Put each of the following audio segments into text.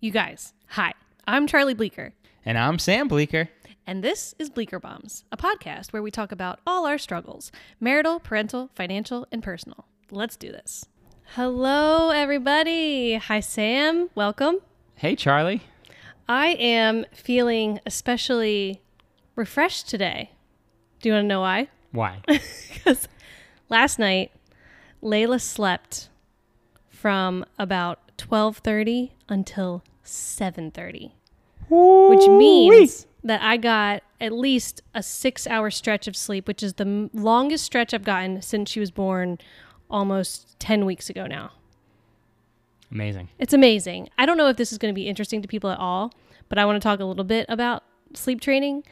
You guys, hi. I'm Charlie Bleeker, And I'm Sam Bleeker. and this is Bleeker Bombs, a podcast where we talk about all our struggles marital, parental, financial, and personal. Let's do this. Hello, everybody. Hi, Sam. Welcome. Hey, Charlie. I am feeling especially refreshed today. Do you want to know why? Why? Because last night, Layla slept from about 12:30 until 7:30. which means that I got at least a six hour stretch of sleep, which is the m- longest stretch I've gotten since she was born almost 10 weeks ago now. Amazing. It's amazing. I don't know if this is going to be interesting to people at all, but I want to talk a little bit about sleep training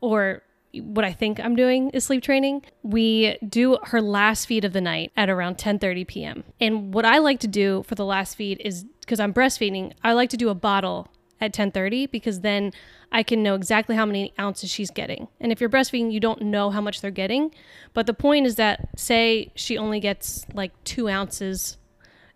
or what I think I'm doing is sleep training. We do her last feed of the night at around 10:30 p.m. And what I like to do for the last feed is because I'm breastfeeding, I like to do a bottle at 10:30 because then I can know exactly how many ounces she's getting. And if you're breastfeeding, you don't know how much they're getting. But the point is that say she only gets like 2 ounces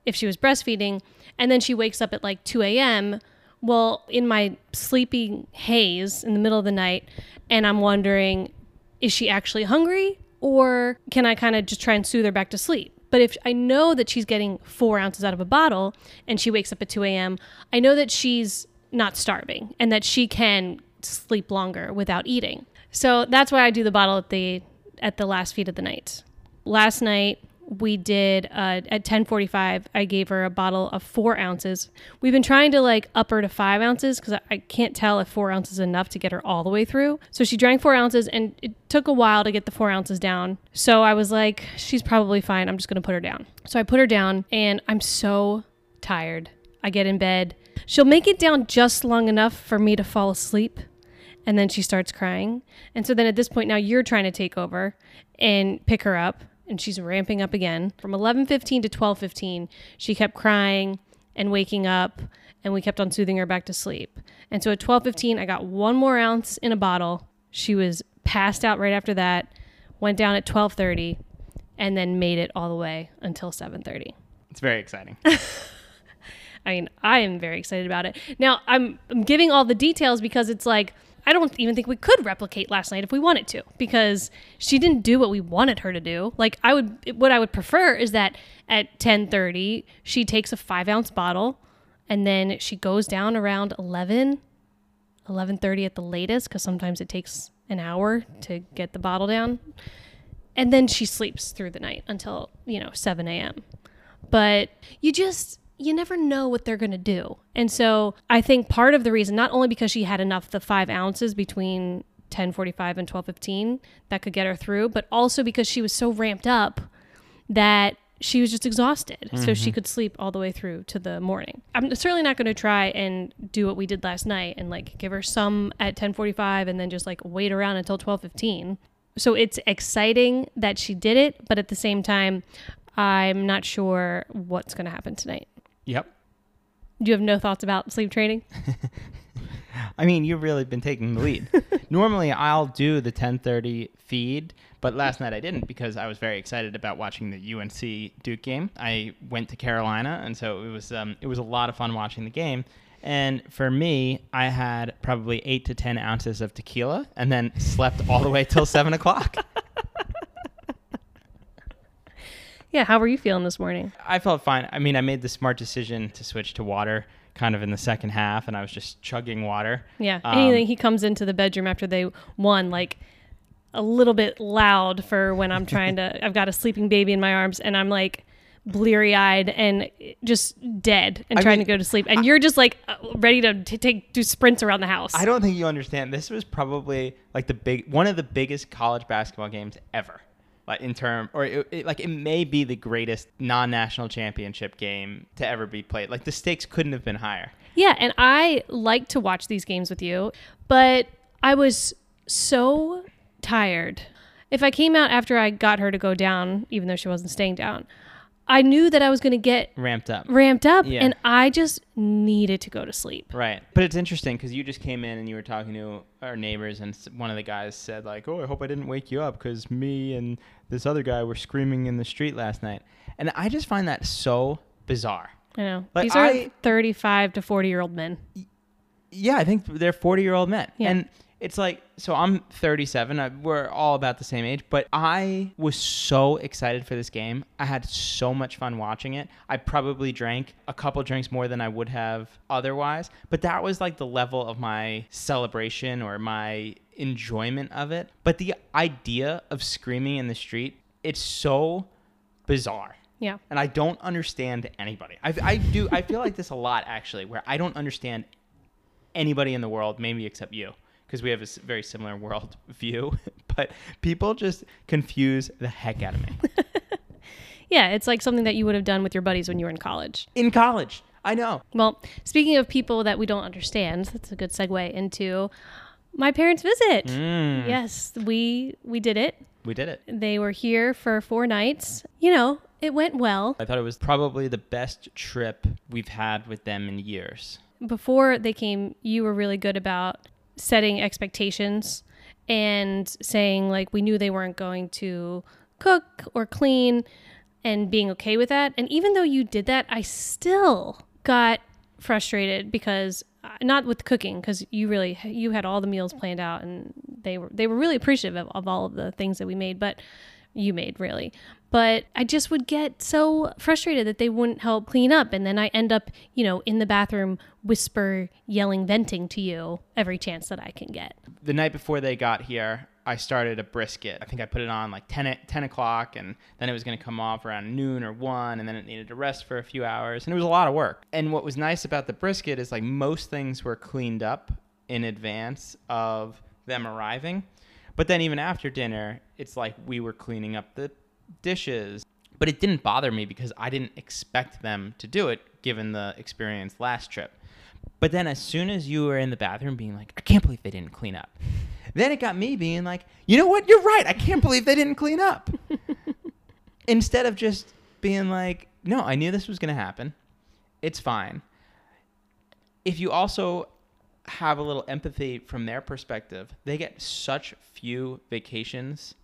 if she was breastfeeding and then she wakes up at like 2 a.m well in my sleepy haze in the middle of the night and i'm wondering is she actually hungry or can i kind of just try and soothe her back to sleep? But if i know that she's getting four ounces out of a bottle and she wakes up at 2 a.m i know that she's not starving and that she can sleep longer without eating. So that's why i do the bottle at the at the last feed of the night. Last night we did uh, at 1045 i gave her a bottle of four ounces. We've been trying to like up her to five ounces because I, can't tell if four ounces is enough to get her all the way through. So she drank four ounces and it took a while to get the four ounces down. So i was like she's probably fine. I'm just to put her down. So i put her down and i'm so tired. I get in bed. She'll make it down just long enough for me to fall asleep and then she starts crying. And so then at this point now you're trying to take over and pick her up and she's ramping up again. From 11:15 to 12:15, she kept crying and waking up and we kept on soothing her back to sleep. And so at 12:15 I got one more ounce in a bottle. She was passed out right after that. Went down at 12:30 and then made it all the way until 7:30. It's very exciting. I mean, I am very excited about it. Now, I'm, I'm giving all the details because it's like, I don't even think we could replicate last night if we wanted to because she didn't do what we wanted her to do. Like I would, what I would prefer is that at 10:30 she takes a five ounce bottle, and then she goes down around 11, 11:30 at the latest because sometimes it takes an hour to get the bottle down, and then she sleeps through the night until you know 7 a.m but you just you never know what they're going to do. And so i think part of the reason not only because she had enough the five ounces between 1045 and 1215 that could get her through but also because she was so ramped up that she was just exhausted. So she mm-hmm. could sleep all the way through to the morning. I'm certainly not going to try and do what we did last night and like give her some at 1045 and then just like wait around until 1215 so it's exciting that she did it but at the same time i'm not sure what's going to happen tonight yep. do you have no thoughts about sleep training I mean, you've really been taking the lead. Normally, I'll do the 10:30 feed, but last night I didn't because I was very excited about watching the UNC Duke game. I went to Carolina, and so it was um, it was a lot of fun watching the game. And for me, I had probably eight to ten ounces of tequila, and then slept all the way till seven o'clock. yeah how were you feeling this morning I felt fine. I mean, I made the smart decision to switch to water kind of in the second half, and I was just chugging water. yeah Um, anything he comes into the bedroom after they won like a little bit loud for when i'm trying to i've got a sleeping baby in my arms and i'm like bleary eyed and just dead and I trying mean, to go to sleep and you're just like uh, ready to t- take do sprints around the house I don't think you understand. This was probably like the big one of the biggest college basketball games ever. Like in term, or it, it, like it may be the greatest non-national championship game to ever be played. Like the stakes couldn't have been higher. Yeah, and I like to watch these games with you, but I was so tired. If I came out after I got her to go down, even though she wasn't staying down, I knew that I was going to get Ramped up. ramped up Yeah. and I just needed to go to sleep. Right. But it's interesting because you just came in and you were talking to our neighbors, and one of the guys said, like, oh, I hope I didn't wake you up because me and this other guy were screaming in the street last night. And I just find that so bizarre. I know. Like, These are I- 35 to 40 year old men. Yeah, I think they're 40 year old men. Yeah. And it's like, so I'm 37. I, we're all about the same age, but I was so excited for this game. I had so much fun watching it. I probably drank a couple drinks more than I would have otherwise, but that was like the level of my celebration or my enjoyment of it. But the idea of screaming in the street, it's so bizarre Yeah. and I don't understand anybody. I, I do. I feel like this a lot actually, where I don't understand anybody in the world, maybe except you, because we have a very similar world view. But people just confuse the heck out of me Yeah. It's like something that you would have done with your buddies when you were in college. in college. I know. Well, speaking of people that we don't understand, that's a good segue into my parents' visit. Mm, Yes, we we did it. we did it. They were here for four nights. You know, it went well. I thought it was probably the best trip we've had with them in years. Before they came, you were really good about setting expectations and saying like we knew they weren't going to cook or clean and being okay with that. And even though you did that, I still got frustrated because uh, not with cooking because you really you had all the meals planned out and they were they were really appreciative of, of all of the things that we made, but you made really. But I just would get so frustrated that they wouldn't help clean up. And then I end up, you know, in the bathroom, whisper, yelling, venting to you every chance that I can get. the night before they got here, I started a brisket. I think I put it on like 10, o- 10 o'clock, and then it was going to come off around noon or 1, and then it needed to rest for a few hours. And it was a lot of work. And what was nice about the brisket is like most things were cleaned up in advance of them arriving. But then even after dinner, it's like we were cleaning up the dishes. But it didn't bother me because I didn't expect them to do it given the experience last trip. But then as soon as you were in the bathroom being like, I can't believe they didn't clean up. Then it got me being like, you know what? You're right. I can't believe they didn't clean up. Instead of just being like, no, I knew this was going to happen. It's fine. If you also have a little empathy from their perspective, they get such few vacations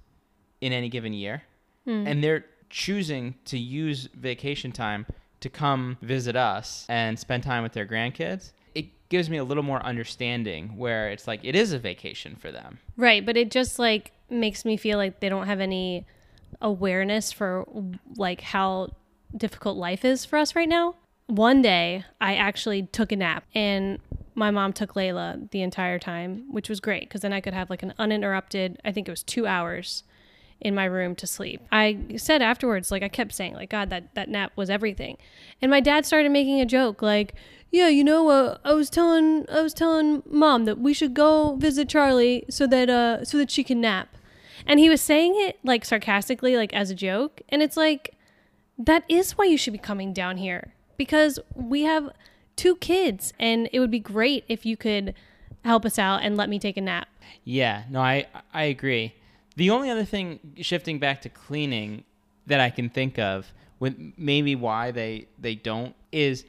in any given year Hmm. and they're choosing to use vacation time to come visit us and spend time with their grandkids, it gives me a little more understanding where it's like it is a vacation for them. Right, but it just like makes me feel like they don't have any awareness for like how difficult life is for us right now. One day, I actually took a nap and my mom took Layla the entire time, which was great because then I could have like an uninterrupted, I think it was 2 hours in my room to sleep. I said afterwards, like I kept saying, like God, that that nap was everything. And my dad started making a joke, like, yeah, you know, uh, I was telling I was telling mom that we should go visit Charlie so that uh so that she can nap. And he was saying it like sarcastically, like as a joke, and it's like that is why you should be coming down here because we have two kids, and it would be great if you could help us out and let me take a nap. Yeah, no, I I agree. The only other thing shifting back to cleaning that I can think of with maybe why they they don't is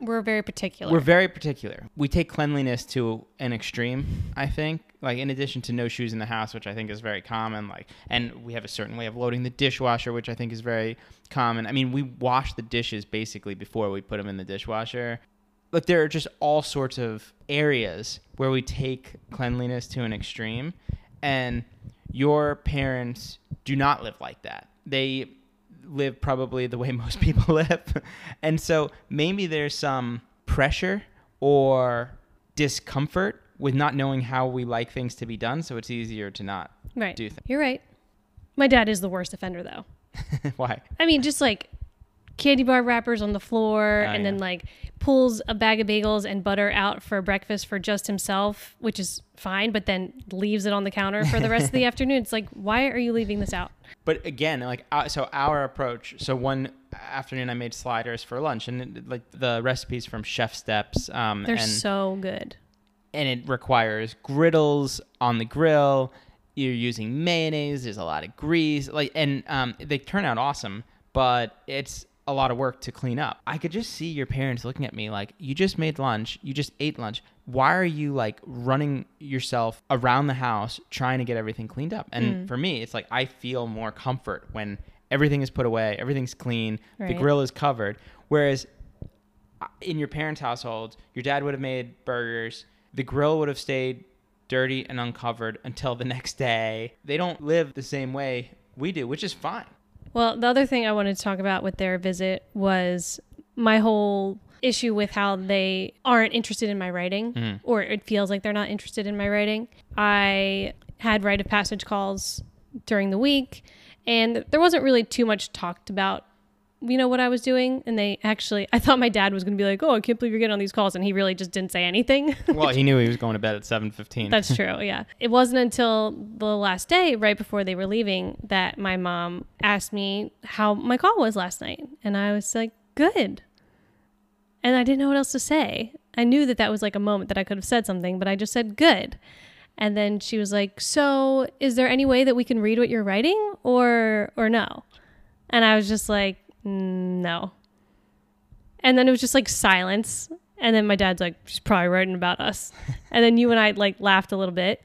We're very particular. We're very particular. We take cleanliness to an extreme, I think. Like in addition to no shoes in the house, which I think is very common, like and we have a certain way of loading the dishwasher, which I think is very common. I mean, we wash the dishes basically before we put them in the dishwasher. Like there are just all sorts of areas where we take cleanliness to an extreme and your parents do not live like that. They live probably the way most people live. and so maybe there's some pressure or discomfort with not knowing how we like things to be done. So it's easier to not right. do things. You're right. My dad is the worst offender, though. Why? I mean, just like candy bar wrappers on the floor Oh, and then like pulls a bag of bagels and butter out for breakfast for just himself, which is fine, but then leaves it on the counter for the rest of the afternoon. It's like, why are you leaving this out? But again, like uh, so, our approach. So one afternoon, I made sliders for lunch, and it, like the recipes from ChefSteps. Um, They're and so good. and it requires griddles on the grill. You're using mayonnaise. There's a lot of grease, like, and um, they turn out awesome, but it's a lot of work to clean up. I could just see your parents looking at me like, "You just made lunch. You just ate lunch. Why are you like running yourself around the house trying to get everything cleaned up?" And for me, it's like I feel more comfort when everything is put away, everything's clean, the grill is covered. Whereas uh, in your parents' household, your dad would have made burgers. The grill would have stayed dirty and uncovered until the next day. They don't live the same way we do, which is fine. Well, the other thing I wanted to talk about with their visit was my whole issue with how they aren't interested in my writing Mhm. or it feels like they're not interested in my writing. I had Write of Passage calls during the week and there wasn't really too much talked about you know what I was doing and they actually I thought my dad was going to be like, "Oh, I can't believe you're getting on these calls." And he really just didn't say anything. Well, he knew he was going to bed at 7:15. That's true. Yeah. It wasn't until the last day, right before they were leaving, that my mom asked me how my call was last night. And I was like, good. And I didn't know what else to say. I knew that that was like a moment that I could have said something, but I just said, good. And then she was like, so is there any way that we can read what you're writing or, or no? And I was just like, "Mm, no. And then it was just like silence. And then my dad's like, she's probably writing about us. and then you and I like laughed a little bit.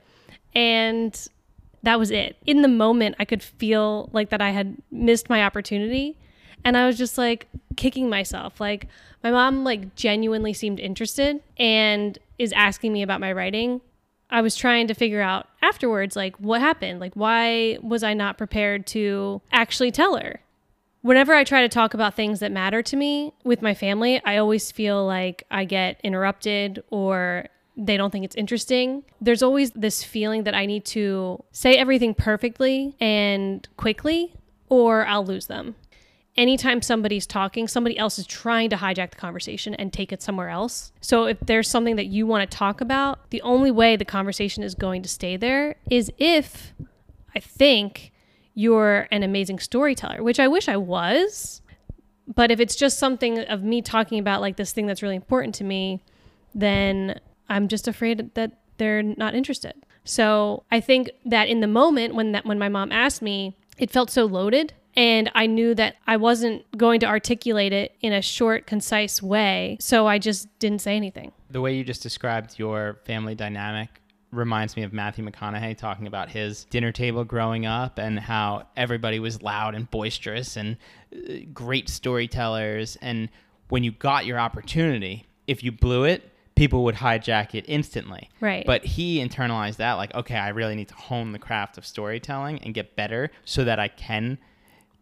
And that was it. In the moment, I could feel like that I had missed my opportunity. And I was just like kicking myself. Like my mom like genuinely seemed interested and is asking me about my writing. I was trying to figure out afterwards like what happened? Like why was I not prepared to actually tell her? Whenever I try to talk about things that matter to me with my family, I always feel like I get interrupted or they don't think it's interesting. There's always this feeling that I need to say everything perfectly and quickly or I'll lose them. Anytime somebody's talking, somebody else is trying to hijack the conversation and take it somewhere else. So if there's something that you want to talk about, the only way the conversation is going to stay there is if I think you're an amazing storyteller, which I wish I was. But if it's just something of me talking about like this thing that's really important to me, then I'm just afraid that they're not interested. So I think that in the moment when that when my mom asked me, it felt so loaded and I knew that I wasn't going to articulate it in a short, concise way. So I just didn't say anything. The way you just described your family dynamic reminds me of Matthew McConaughey talking about his dinner table growing up and how everybody was loud and boisterous and uh, great storytellers. And when you got your opportunity, if you blew it, people would hijack it instantly. Right. But he internalized that like, okay, I really need to hone the craft of storytelling and get better so that I can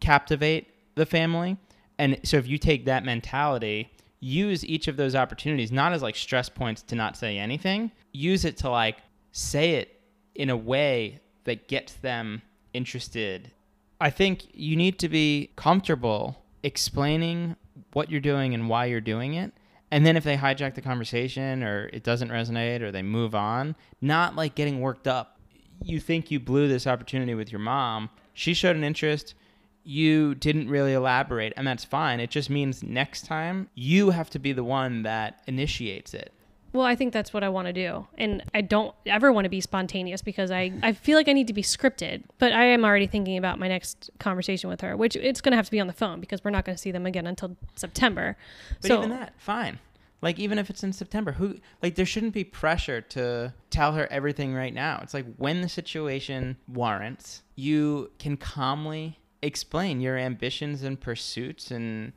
captivate the family. And so if you take that mentality, use each of those opportunities not as like stress points to not say anything, use it to like say it in a way that gets them interested. I think you need to be comfortable explaining what you're doing and why you're doing it. And then if they hijack the conversation or it doesn't resonate or they move on, not like getting worked up. You think you blew this opportunity with your mom. She showed an interest. You didn't really elaborate, and that's fine. It just means next time you have to be the one that initiates it. Well, I think that's what I want to do. And I don't ever want to be spontaneous because I, I feel like I need to be scripted. But I am already thinking about my next conversation with her, which it's going to have to be on the phone because we're not going to see them again until September. But so, even that, fine. Like even if it's in September, who like there shouldn't be pressure to tell her everything right now. It's like when the situation warrants, you can calmly explain your ambitions and pursuits and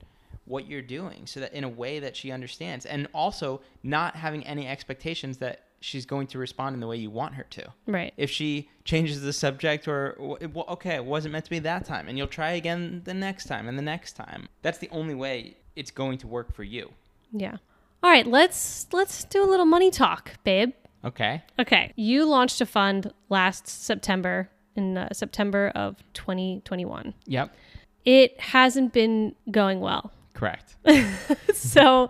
what you're doing so that in a way that she understands and also not having any expectations that she's going to respond in the way you want her to. right. If she changes the subject or well, okay, it wasn't meant to be that time and you'll try again the next time and the next time. That's the only way it's going to work for you. Yeah. All right, let's let's do a little money talk, babe. Okay. Okay. You launched a fund last September in uh, September of 2021. Yep. It hasn't been going well. Correct. so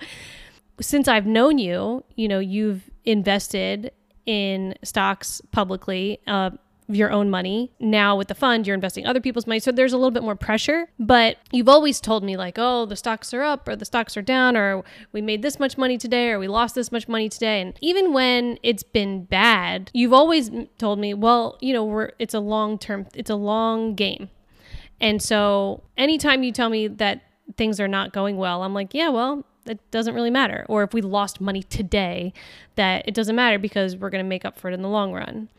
since I've known you, you know, you've invested in stocks publicly uh, your own money. Now with the fund, you're investing other people's money. So there's a little bit more pressure. But you've always told me, like, oh, the stocks are up or the stocks are down or we made this much money today or we lost this much money today. And even when it's been bad, you've always told me, well, you know, we're it's a long term, it's a long game. And so anytime you tell me that things are not going well, I'm like, yeah, well, it doesn't really matter. Or if we lost money today, that it doesn't matter because we're going to make up for it in the long run.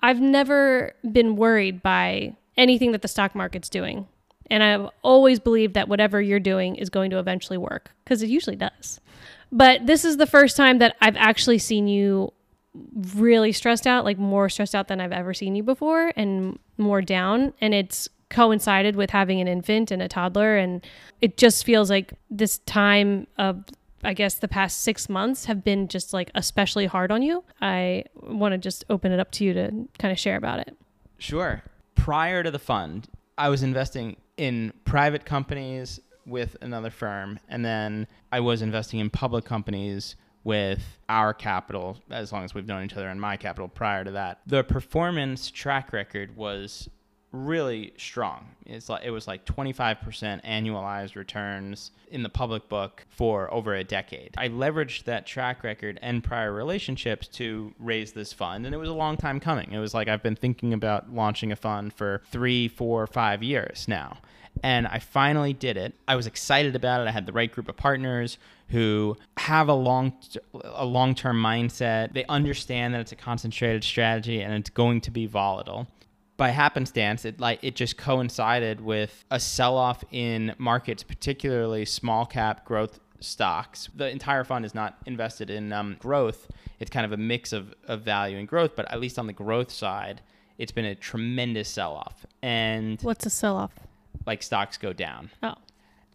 I've never been worried by anything that the stock market's doing And I've always believed that whatever you're doing is going to eventually work because it usually does. But this is the first time that I've actually seen you really stressed out, like more stressed out than I've ever seen you before and more down. And it's coincided with having an infant and a toddler. And it just feels like this time of, I guess, the past six months have been just like especially hard on you. I want to just open it up to you to kind of share about it. Sure. Prior to the fund, I was investing in private companies with another firm, and then I was investing in public companies with our capital as long as we've known each other and my capital prior to that. The performance track record was really strong. It's like it was like 25% annualized returns in the public book for over a decade. I leveraged that track record and prior relationships to raise this fund, and it was a long time coming. It was like I've been thinking about launching a fund for three, four, five years now. And I finally did it. I was excited about it. I had the right group of partners who have a long a long-term mindset. They understand that it's a concentrated strategy and it's going to be volatile by happenstance, it like it just coincided with a sell-off in markets, particularly small cap growth stocks. The entire fund is not invested in um, growth. It's kind of a mix of, of value and growth, but at least on the growth side, it's been a tremendous sell-off. And what's a sell-off? Like stocks go down. Oh.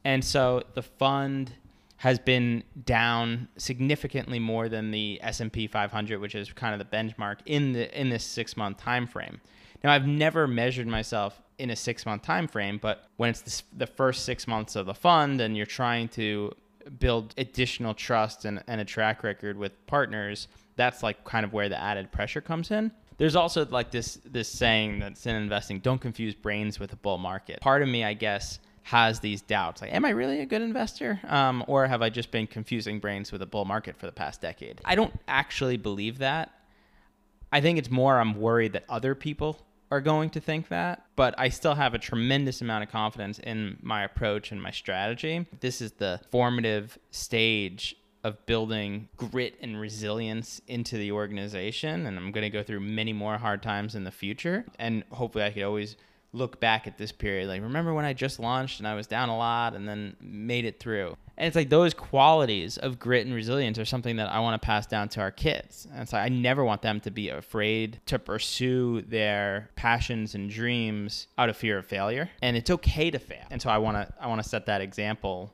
And so the fund has been down significantly more than the S&P 500, which is kind of the benchmark in the in this 6-month time frame. Now, I've never measured myself in a six month time frame, but when it's the first six months of the fund and you're trying to build additional trust and, and a track record with partners, that's like kind of where the added pressure comes in. There's also like this this saying that's in investing: don't confuse brains with a bull market. Part of me, I guess, has these doubts like am i really a good investor um, or have i just been confusing brains with a bull market for the past decade i don't actually believe that i think it's more i'm worried that other people are going to think that, but I still have a tremendous amount of confidence in my approach and my strategy. This is the formative stage of building grit and resilience into the organization, and I'm going to go through many more hard times in the future, and hopefully I could always look back at this period like remember when I just launched and I was down a lot and then made it through. And it's like those qualities of grit and resilience are something that I want to pass down to our kids. And so I never want them to be afraid to pursue their passions and dreams out of fear of failure. And it's okay to fail. And so I want to I want to set that example.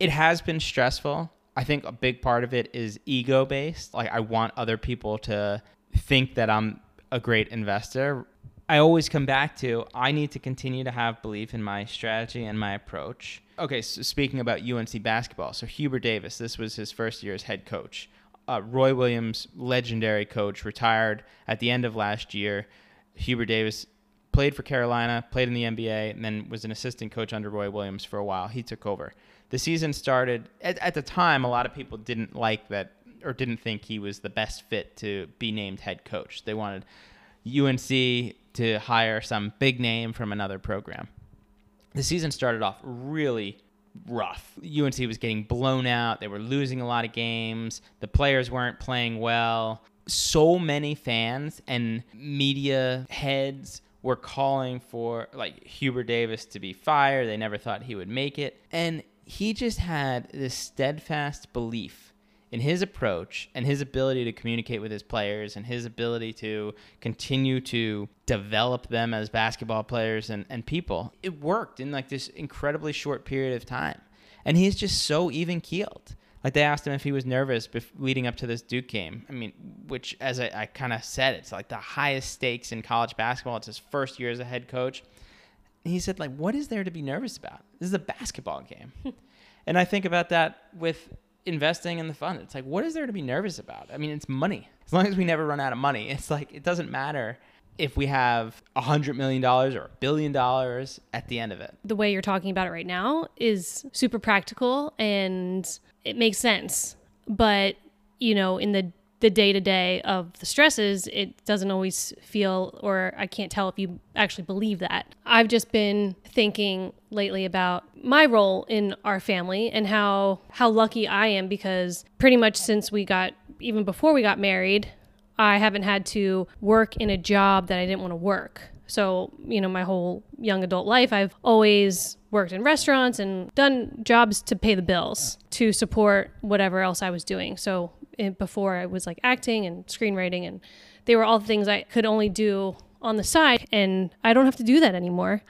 It has been stressful. I think a big part of it is ego based. Like I want other people to think that I'm a great investor I always come back to I need to continue to have belief in my strategy and my approach. Okay, so speaking about UNC basketball, so Hubert Davis, this was his first year as head coach. Uh, Roy Williams, legendary coach, retired at the end of last year. Hubert Davis played for Carolina, played in the NBA, and then was an assistant coach under Roy Williams for a while. He took over. The season started at, at the time. A lot of people didn't like that or didn't think he was the best fit to be named head coach. They wanted UNC to hire some big name from another program. The season started off really rough. UNC was getting blown out. They were losing a lot of games. The players weren't playing well. So many fans and media heads were calling for like Hubert Davis to be fired. They never thought he would make it. And he just had this steadfast belief in his approach and his ability to communicate with his players and his ability to continue to develop them as basketball players and, and people, it worked in like this incredibly short period of time. And he's just so even keeled. Like they asked him if he was nervous bef- leading up to this Duke game. I mean, which, as I, I kind of said, it's like the highest stakes in college basketball. It's his first year as a head coach. And he said, like, what is there to be nervous about? This is a basketball game. and I think about that with investing in the fund. It's like, what is there to be nervous about? I mean, it's money. As long as we never run out of money, it's like, it doesn't matter if we have a hundred million dollars or a billion dollars at the end of it. The way you're talking about it right now is super practical and it makes sense. But, you know, in the the day to day of the stresses, it doesn't always feel, or I can't tell if you actually believe that. I've just been thinking lately about my role in our family and how how lucky I am because pretty much since we got even before we got married, I haven't had to work in a job that I didn't want to work. So, you know, my whole young adult life, I've always worked in restaurants and done jobs to pay the bills to support whatever else I was doing. So, before I was like acting and screenwriting, and they were all things I could only do on the side. And I don't have to do that anymore.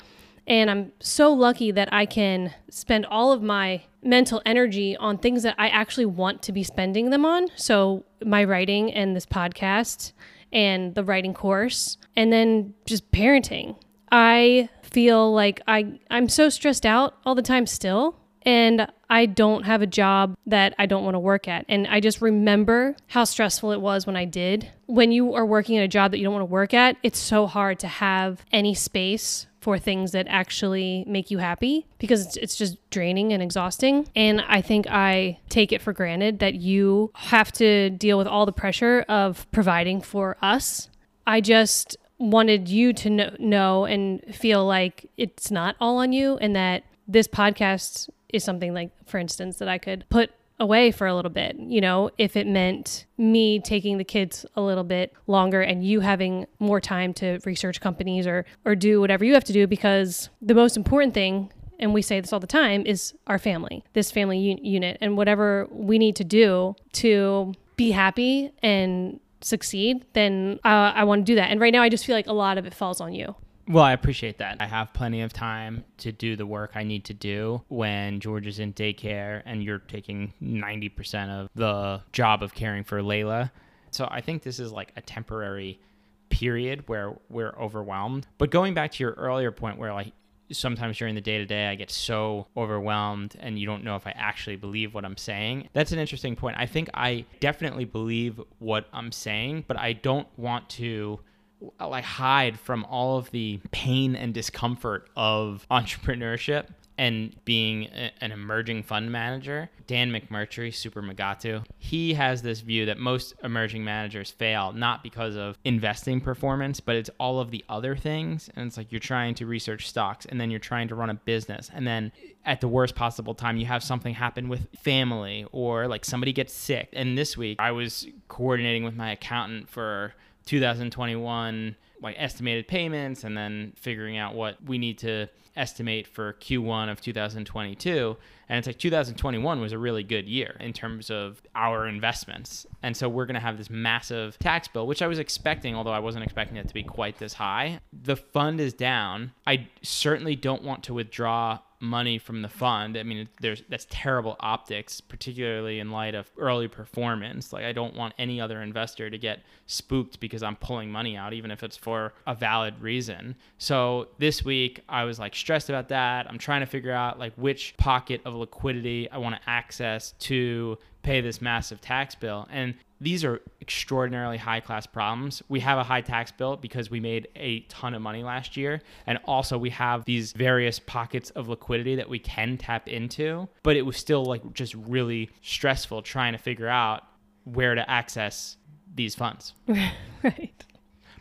And I'm so lucky that I can spend all of my mental energy on things that I actually want to be spending them on. So, my writing and this podcast and the writing course, and then just parenting. I feel like I, I'm so stressed out all the time still. And I don't have a job that I don't want to work at. And I just remember how stressful it was when I did. When you are working at a job that you don't want to work at, it's so hard to have any space for things that actually make you happy because it's, just draining and exhausting. And I think I take it for granted that you have to deal with all the pressure of providing for us. I just wanted you to know, know and feel like it's not all on you and that this podcast is something like, for instance, that I could put away for a little bit, you know, if it meant me taking the kids a little bit longer and you having more time to research companies or or do whatever you have to do because the most important thing and we say this all the time is our family, this family un- unit and whatever we need to do to be happy and succeed, then uh, I want to do that. And right now I just feel like a lot of it falls on you. Well, I appreciate that. I have plenty of time to do the work I need to do when George is in daycare and you're taking 90% of the job of caring for Layla. So I think this is like a temporary period where we're overwhelmed. But going back to your earlier point where like sometimes during the day to day I get so overwhelmed and you don't know if I actually believe what I'm saying. That's an interesting point. I think I definitely believe what I'm saying, but I don't want to like hide from all of the pain and discomfort of entrepreneurship and being a, an emerging fund manager, Dan McMurtrie, Super Magatu, he has this view that most emerging managers fail not because of investing performance, but it's all of the other things. And it's like you're trying to research stocks and then you're trying to run a business. And then at the worst possible time, you have something happen with family or like somebody gets sick. And this week, I was coordinating with my accountant for 2021 like estimated payments and then figuring out what we need to estimate for Q1 of 2022 and it's like 2021 was a really good year in terms of our investments. And so we're going to have this massive tax bill which I was expecting although I wasn't expecting it to be quite this high. The fund is down. I certainly don't want to withdraw money from the fund. I mean, there's that's terrible optics, particularly in light of early performance. Like I don't want any other investor to get spooked because I'm pulling money out, even if it's for a valid reason. So this week I was like stressed about that. I'm trying to figure out like which pocket of liquidity I want to access to pay this massive tax bill. And these are extraordinarily high class problems. We have a high tax bill because we made a ton of money last year. And also, we have these various pockets of liquidity that we can tap into. But it was still like just really stressful trying to figure out where to access these funds. right.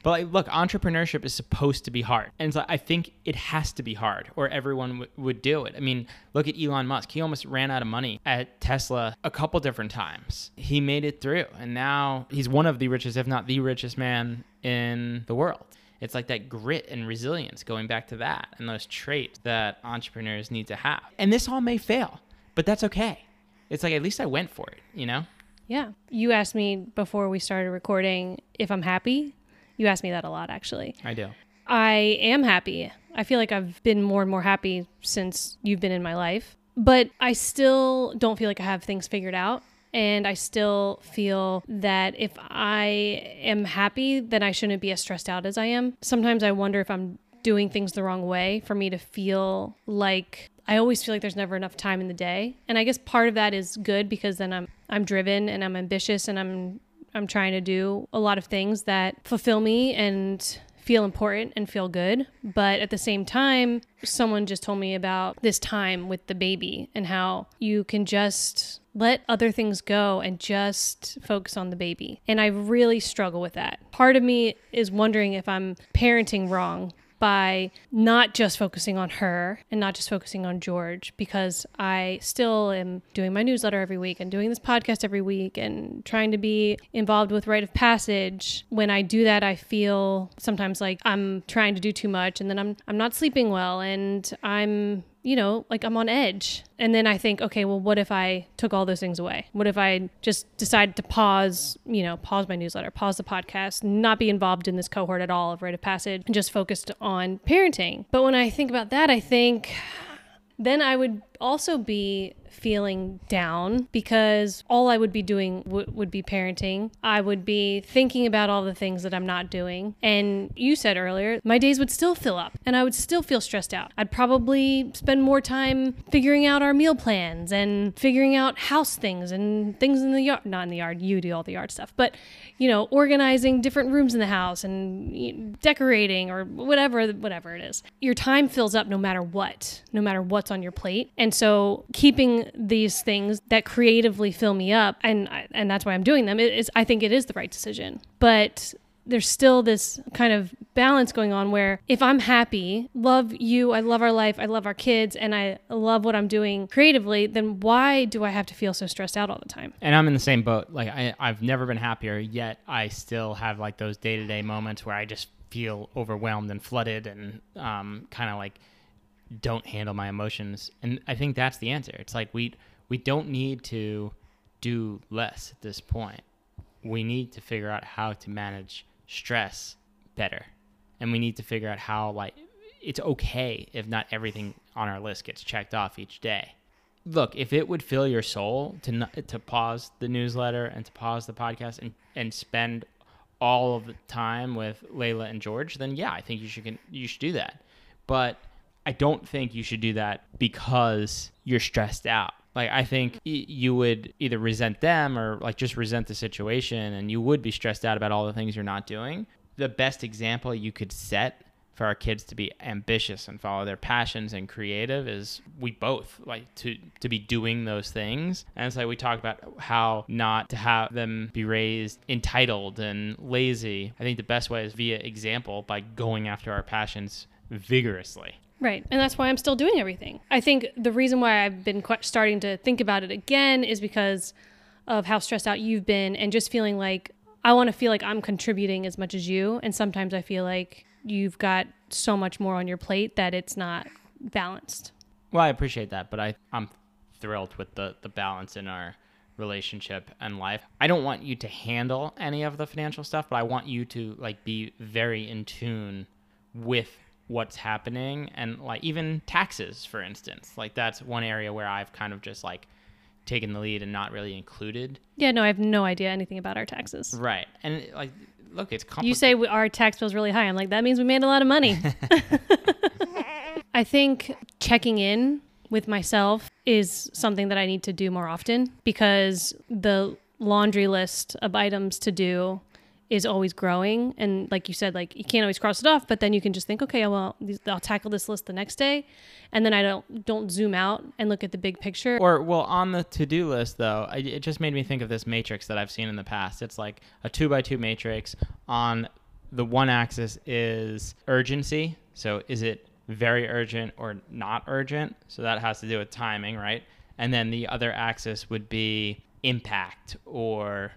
But like, look, entrepreneurship is supposed to be hard, and so I think it has to be hard, or everyone w- would do it. I mean, look at Elon Musk; he almost ran out of money at Tesla a couple different times. He made it through, and now he's one of the richest, if not the richest man in the world. It's like that grit and resilience, going back to that, and those traits that entrepreneurs need to have. And this all may fail, but that's okay. It's like at least I went for it, you know. Yeah. You asked me before we started recording if I'm happy. You ask me that a lot, actually. I do. I am happy. I feel like I've been more and more happy since you've been in my life, but I still don't feel like I have things figured out. And I still feel that if I am happy, then I shouldn't be as stressed out as I am. Sometimes I wonder if I'm doing things the wrong way for me to feel like I always feel like there's never enough time in the day. And I guess part of that is good because then I'm I'm driven and I'm ambitious and I'm I'm trying to do a lot of things that fulfill me and feel important and feel good. But at the same time, someone just told me about this time with the baby and how you can just let other things go and just focus on the baby. And I really struggle with that. Part of me is wondering if I'm parenting wrong by not just focusing on her and not just focusing on George because I still am doing my newsletter every week and doing this podcast every week and trying to be involved with Write of Passage. When I do that, I feel sometimes like I'm trying to do too much and then I'm I'm not sleeping well and I'm you know, like I'm on edge. And then I think, okay, well, what if I took all those things away? What if I just decided to pause, you know, pause my newsletter, pause the podcast, not be involved in this cohort at all of Write of Passage, and just focused on parenting? But when I think about that, I think then I would also be feeling down because all I would be doing w- would be parenting. I would be thinking about all the things that I'm not doing. And you said earlier, my days would still fill up and I would still feel stressed out. I'd probably spend more time figuring out our meal plans and figuring out house things and things in the yard. Not in the yard, you do all the yard stuff, but you know, organizing different rooms in the house and decorating or whatever, whatever it is. Your time fills up no matter what, no matter what's on your plate. And so keeping these things that creatively fill me up and and that's why I'm doing them it is I think it is the right decision. But there's still this kind of balance going on where if I'm happy, love you, I love our life, I love our kids, and I love what I'm doing creatively, then why do I have to feel so stressed out all the time? And I'm in the same boat. Like I, I've never been happier, yet I still have like those day to day moments where I just feel overwhelmed and flooded and um, kind of like don't handle my emotions. And I think that's the answer. It's like we we don't need to do less at this point. We need to figure out how to manage stress better. And we need to figure out how like it's okay if not everything on our list gets checked off each day. Look, if it would fill your soul to not, to pause the newsletter and to pause the podcast and and spend all of the time with Layla and George, then yeah, I think you should you should do that. But I don't think you should do that because you're stressed out. Like I think you would either resent them or like just resent the situation and you would be stressed out about all the things you're not doing. The best example you could set for our kids to be ambitious and follow their passions and creative is we both like to to be doing those things and it's like we talk about how not to have them be raised entitled and lazy i think the best way is via example by going after our passions vigorously Right. And that's why I'm still doing everything. I think the reason why I've been starting to think about it again is because of how stressed out you've been and just feeling like I want to feel like I'm contributing as much as you. And sometimes I feel like you've got so much more on your plate that it's not balanced. Well, I appreciate that, but I, I'm thrilled with the, the balance in our relationship and life. I don't want you to handle any of the financial stuff, but I want you to like be very in tune with what's happening and like even taxes for instance like that's one area where i've kind of just like taken the lead and not really included Yeah, no, I have no idea anything about our taxes. right and like look it's complicated You say we, our tax bill's really high. I'm like, that means we made a lot of money. I think checking in with myself is something that I need to do more often because the laundry list of items to do is always growing and like you said like you can't always cross it off but then you can just think okay well I'll tackle this list the next day and then I don't don't zoom out and look at the big picture Or well, on the to-do list though, I, it just made me think of this matrix that I've seen in the past. It's like a two by two matrix. On the one axis is urgency. So is it very urgent or not urgent? So that has to do with timing, right? And then the other axis would be impact or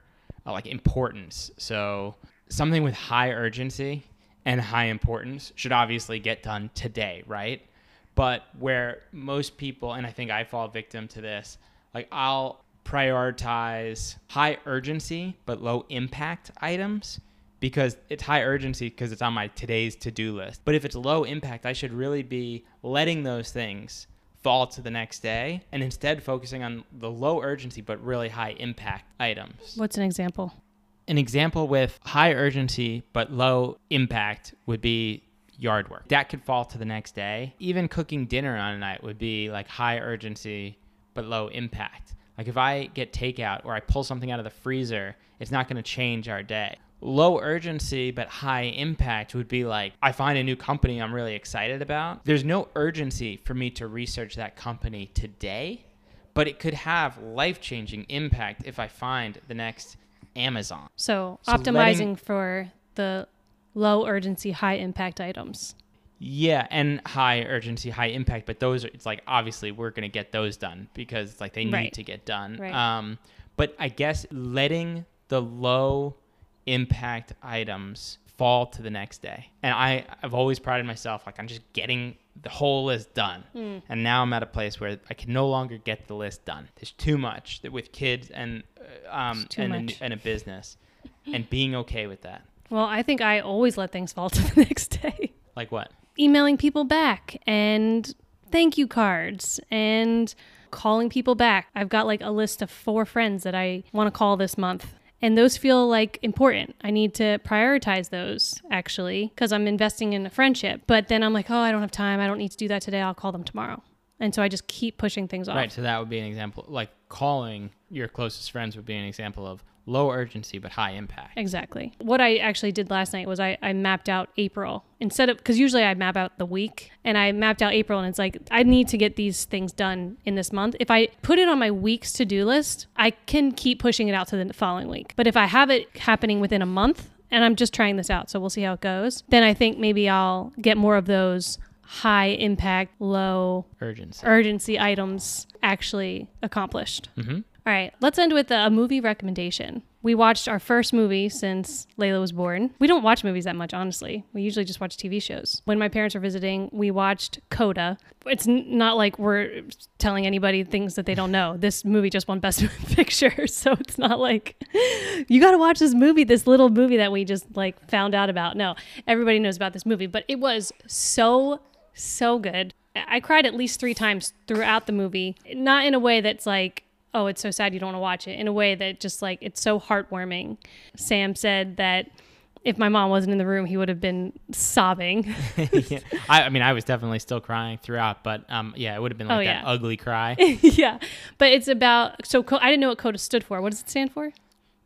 uh, like importance. So something with high urgency and high importance should obviously get done today, right? but where most people and i think i fall victim to this like i'll prioritize high urgency but low impact items because it's high urgency because it's on my today's to-do list but if it's low impact i should really be letting those things fall to the next day and instead focusing on the low urgency but really high impact items what's an example an example with high urgency but low impact would be yard work. That could fall to the next day. Even cooking dinner on a night would be like high urgency but low impact. Like if I get takeout or I pull something out of the freezer, it's not going to change our day. Low urgency but high impact would be like I find a new company I'm really excited about. There's no urgency for me to research that company today, but it could have life-changing impact if I find the next Amazon. so, So optimizing letting- for the low urgency high impact items Yeah, and high urgency, high impact, but those are it's like obviously we're going to get those done because it's like they need Right. to get done. Right. Um but I guess letting the low impact items fall to the next day. And I I've always prided myself like I'm just getting the whole list done. Hmm. And now I'm at a place where I can no longer get the list done. There's too much that with kids and uh, um and a, and a business and being okay with that. Well, I think I always let things fall to the next day. Like what? Emailing people back and thank you cards and calling people back. I've got like a list of four friends that I want to call this month. And those feel like important. I need to prioritize those actually because I'm investing in a friendship. But then I'm like, oh, I don't have time. I don't need to do that today. I'll call them tomorrow. And so I just keep pushing things off. Right, so that would be an example. Like calling your closest friends would be an example of low urgency but high impact. Exactly. What I actually did last night was I, I mapped out April instead of because usually I map out the week and I mapped out April and it's like I need to get these things done in this month. If I put it on my week's to do list, I can keep pushing it out to the following week. But if I have it happening within a month and I'm just trying this out, so we'll see how it goes, then I think maybe I'll get more of those high impact, low Urgency. urgency items actually accomplished. hmm All right, let's end with a movie recommendation. We watched our first movie since Layla was born. We don't watch movies that much, honestly. We usually just watch TV shows. When my parents were visiting, we watched Coda. It's not like we're telling anybody things that they don't know. This movie just won Best Picture, so it's not like you got to watch this movie, this little movie that we just like found out about. No, everybody knows about this movie, but it was so so good. I cried at least three times throughout the movie. Not in a way that's like, oh, it's so sad you don't want to watch it. In a way that just like it's so heartwarming. Sam said that if my mom wasn't in the room, he would have been sobbing. yeah. I, I mean, I was definitely still crying throughout, but um, yeah, it would have been like Oh, that yeah. ugly cry. yeah, but it's about so I didn't know what CODA stood for. What does it stand for?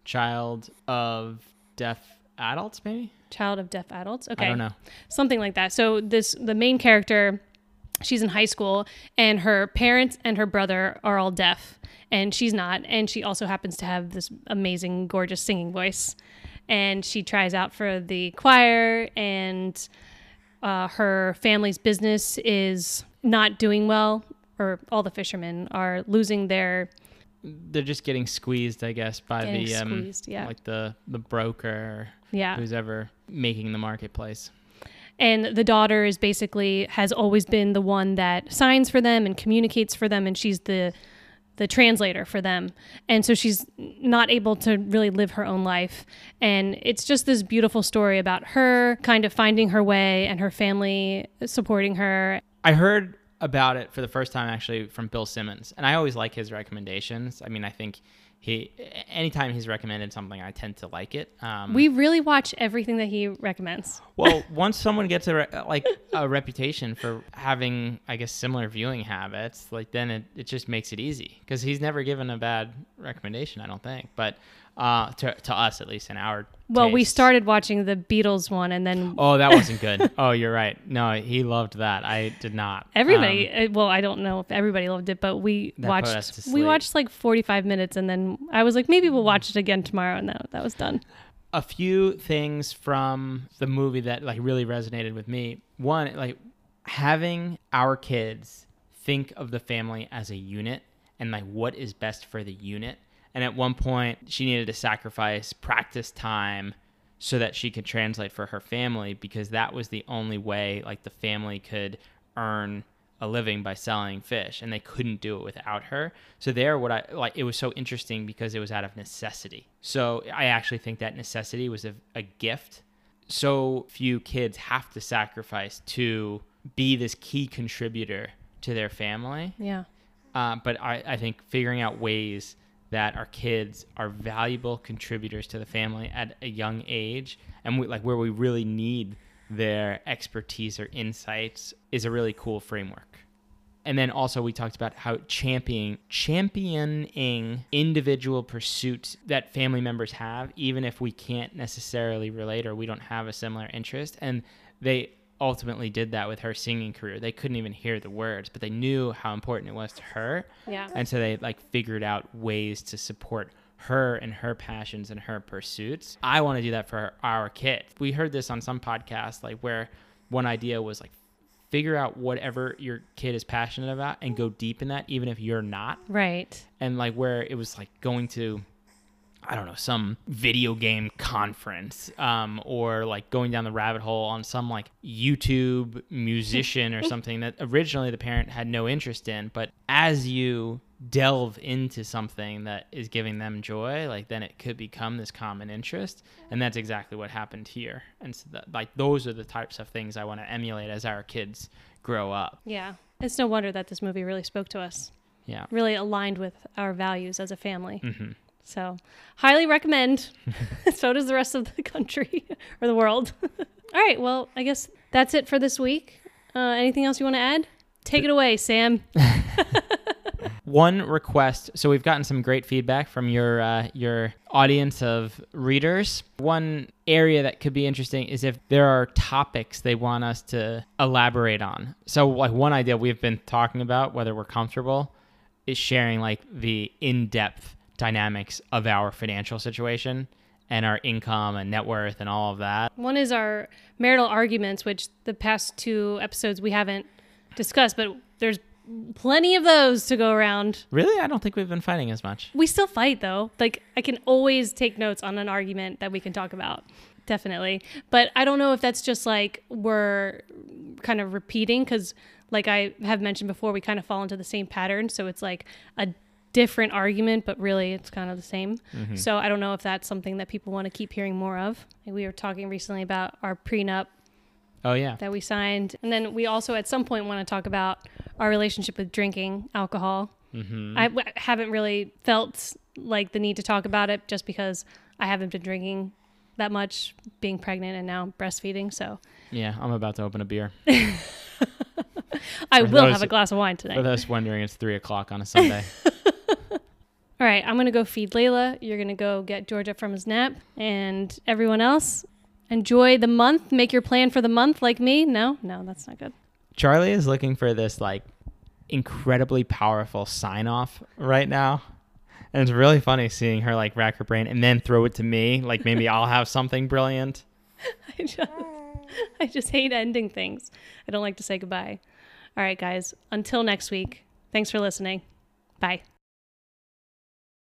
Child of deaf adults, maybe? Child of Deaf Adults. Okay, I don't know. something like that. So this the main character, she's in high school, and her parents and her brother are all deaf, and she's not, and she also happens to have this amazing, gorgeous singing voice, and she tries out for the choir, and uh, her family's business is not doing well, or all the fishermen are losing their They're just getting squeezed, I guess, by the um, squeezed, yeah. like the the broker, yeah who's ever making the marketplace. And the daughter is basically has always been the one that signs for them and communicates for them and she's the the translator for them. And so she's not able to really live her own life. And it's just this beautiful story about her kind of finding her way and her family supporting her. I heard about it for the first time actually from Bill Simmons, and I always like his recommendations. I mean, I think he anytime he's recommended something, I tend to like it. Um, we really watch everything that he recommends well, once someone gets a re- like a reputation for having, I guess, similar viewing habits, like then it, it just makes it easy because he's never given a bad recommendation, I don't think. But uh, to to us, at least in our well we started watching the beatles one and then Oh, that wasn't good. oh, you're right. No, he loved that. I did not. Everybody, Um, uh, well, I don't know if everybody loved it, but we That put us watched. We watched like forty-five minutes, and then I was like, maybe we'll watch it again tomorrow, and that that was done. a few things from the movie that like really resonated with me. One, like having our kids think of the family as a unit and like what is best for the unit. And at one point, she needed to sacrifice practice time so that she could translate for her family because that was the only way like the family could earn a living by selling fish and they couldn't do it without her. So there what I like it was so interesting because it was out of necessity. So I actually think that necessity was a, a gift. So few kids have to sacrifice to be this key contributor to their family. Yeah, Uh, but I, I think figuring out ways that our kids are valuable contributors to the family at a young age and we, like where we really need their expertise or insights is a really cool framework. And then also we talked about how championing championing individual pursuits that family members have, even if we can't necessarily relate or we don't have a similar interest. And they ultimately did that with her singing career. They couldn't even hear the words, but they knew how important it was to her. yeah, And so they like figured out ways to support her and her passions and her pursuits. I want to do that for our kids. We heard this on some podcast, like where one idea was like figure out whatever your kid is passionate about and go deep in that, even if you're not. Right. And like where it was like going to, I don't know, some video game conference, um, or like going down the rabbit hole on some like YouTube musician or something that originally the parent had no interest in. But as you delve into something that is giving them joy, like then it could become this common interest. And that's exactly what happened here. And so that, like those are the types of things I want to emulate as our kids grow up. Yeah. It's no wonder that this movie really spoke to us. Yeah. Really aligned with our values as a family. hmm So, highly recommend. so does the rest of the country or the world. All right. Well, I guess that's it for this week. Uh, anything else you want to add? Take it away, Sam. One request. So we've gotten some great feedback from your uh, your audience of readers. One area that could be interesting is if there are topics they want us to elaborate on. So like one idea we've been talking about, whether we're comfortable, is sharing like the in-depth dynamics of our financial situation and our income and net worth and all of that. One is our marital arguments, which the past two episodes we haven't discussed, but there's plenty of those to go around. Really, I don't think we've been fighting as much. We still fight though. Like I can always take notes on an argument that we can talk about. Definitely. But I don't know if that's just like we're kind of repeating cuz like I have mentioned before we kind of fall into the same pattern, so it's like a different argument but really it's kind of the same. So I don't know if that's something that people want to keep hearing more of. Like we were talking recently about our prenup Oh yeah. that we signed. And then we also at some point want to talk about our relationship with drinking alcohol. Mm-hmm. I w- haven't really felt like the need to talk about it just because I haven't been drinking that much being pregnant and now breastfeeding. So Yeah, I'm about to open a beer. I For will those- have a glass of wine today. For those wondering, it's three o'clock on a Sunday. All right, I'm going to go feed Layla. You're going to go get Georgia from his nap. And everyone else, enjoy the month. Make your plan for the month like me. No, no, that's not good. Charlie is looking for this like incredibly powerful sign off right now. And it's really funny seeing her like rack her brain and then throw it to me. Like maybe I'll have something brilliant. I just, I just hate ending things. I don't like to say goodbye. All right, guys. Until next week. Thanks for listening. Bye.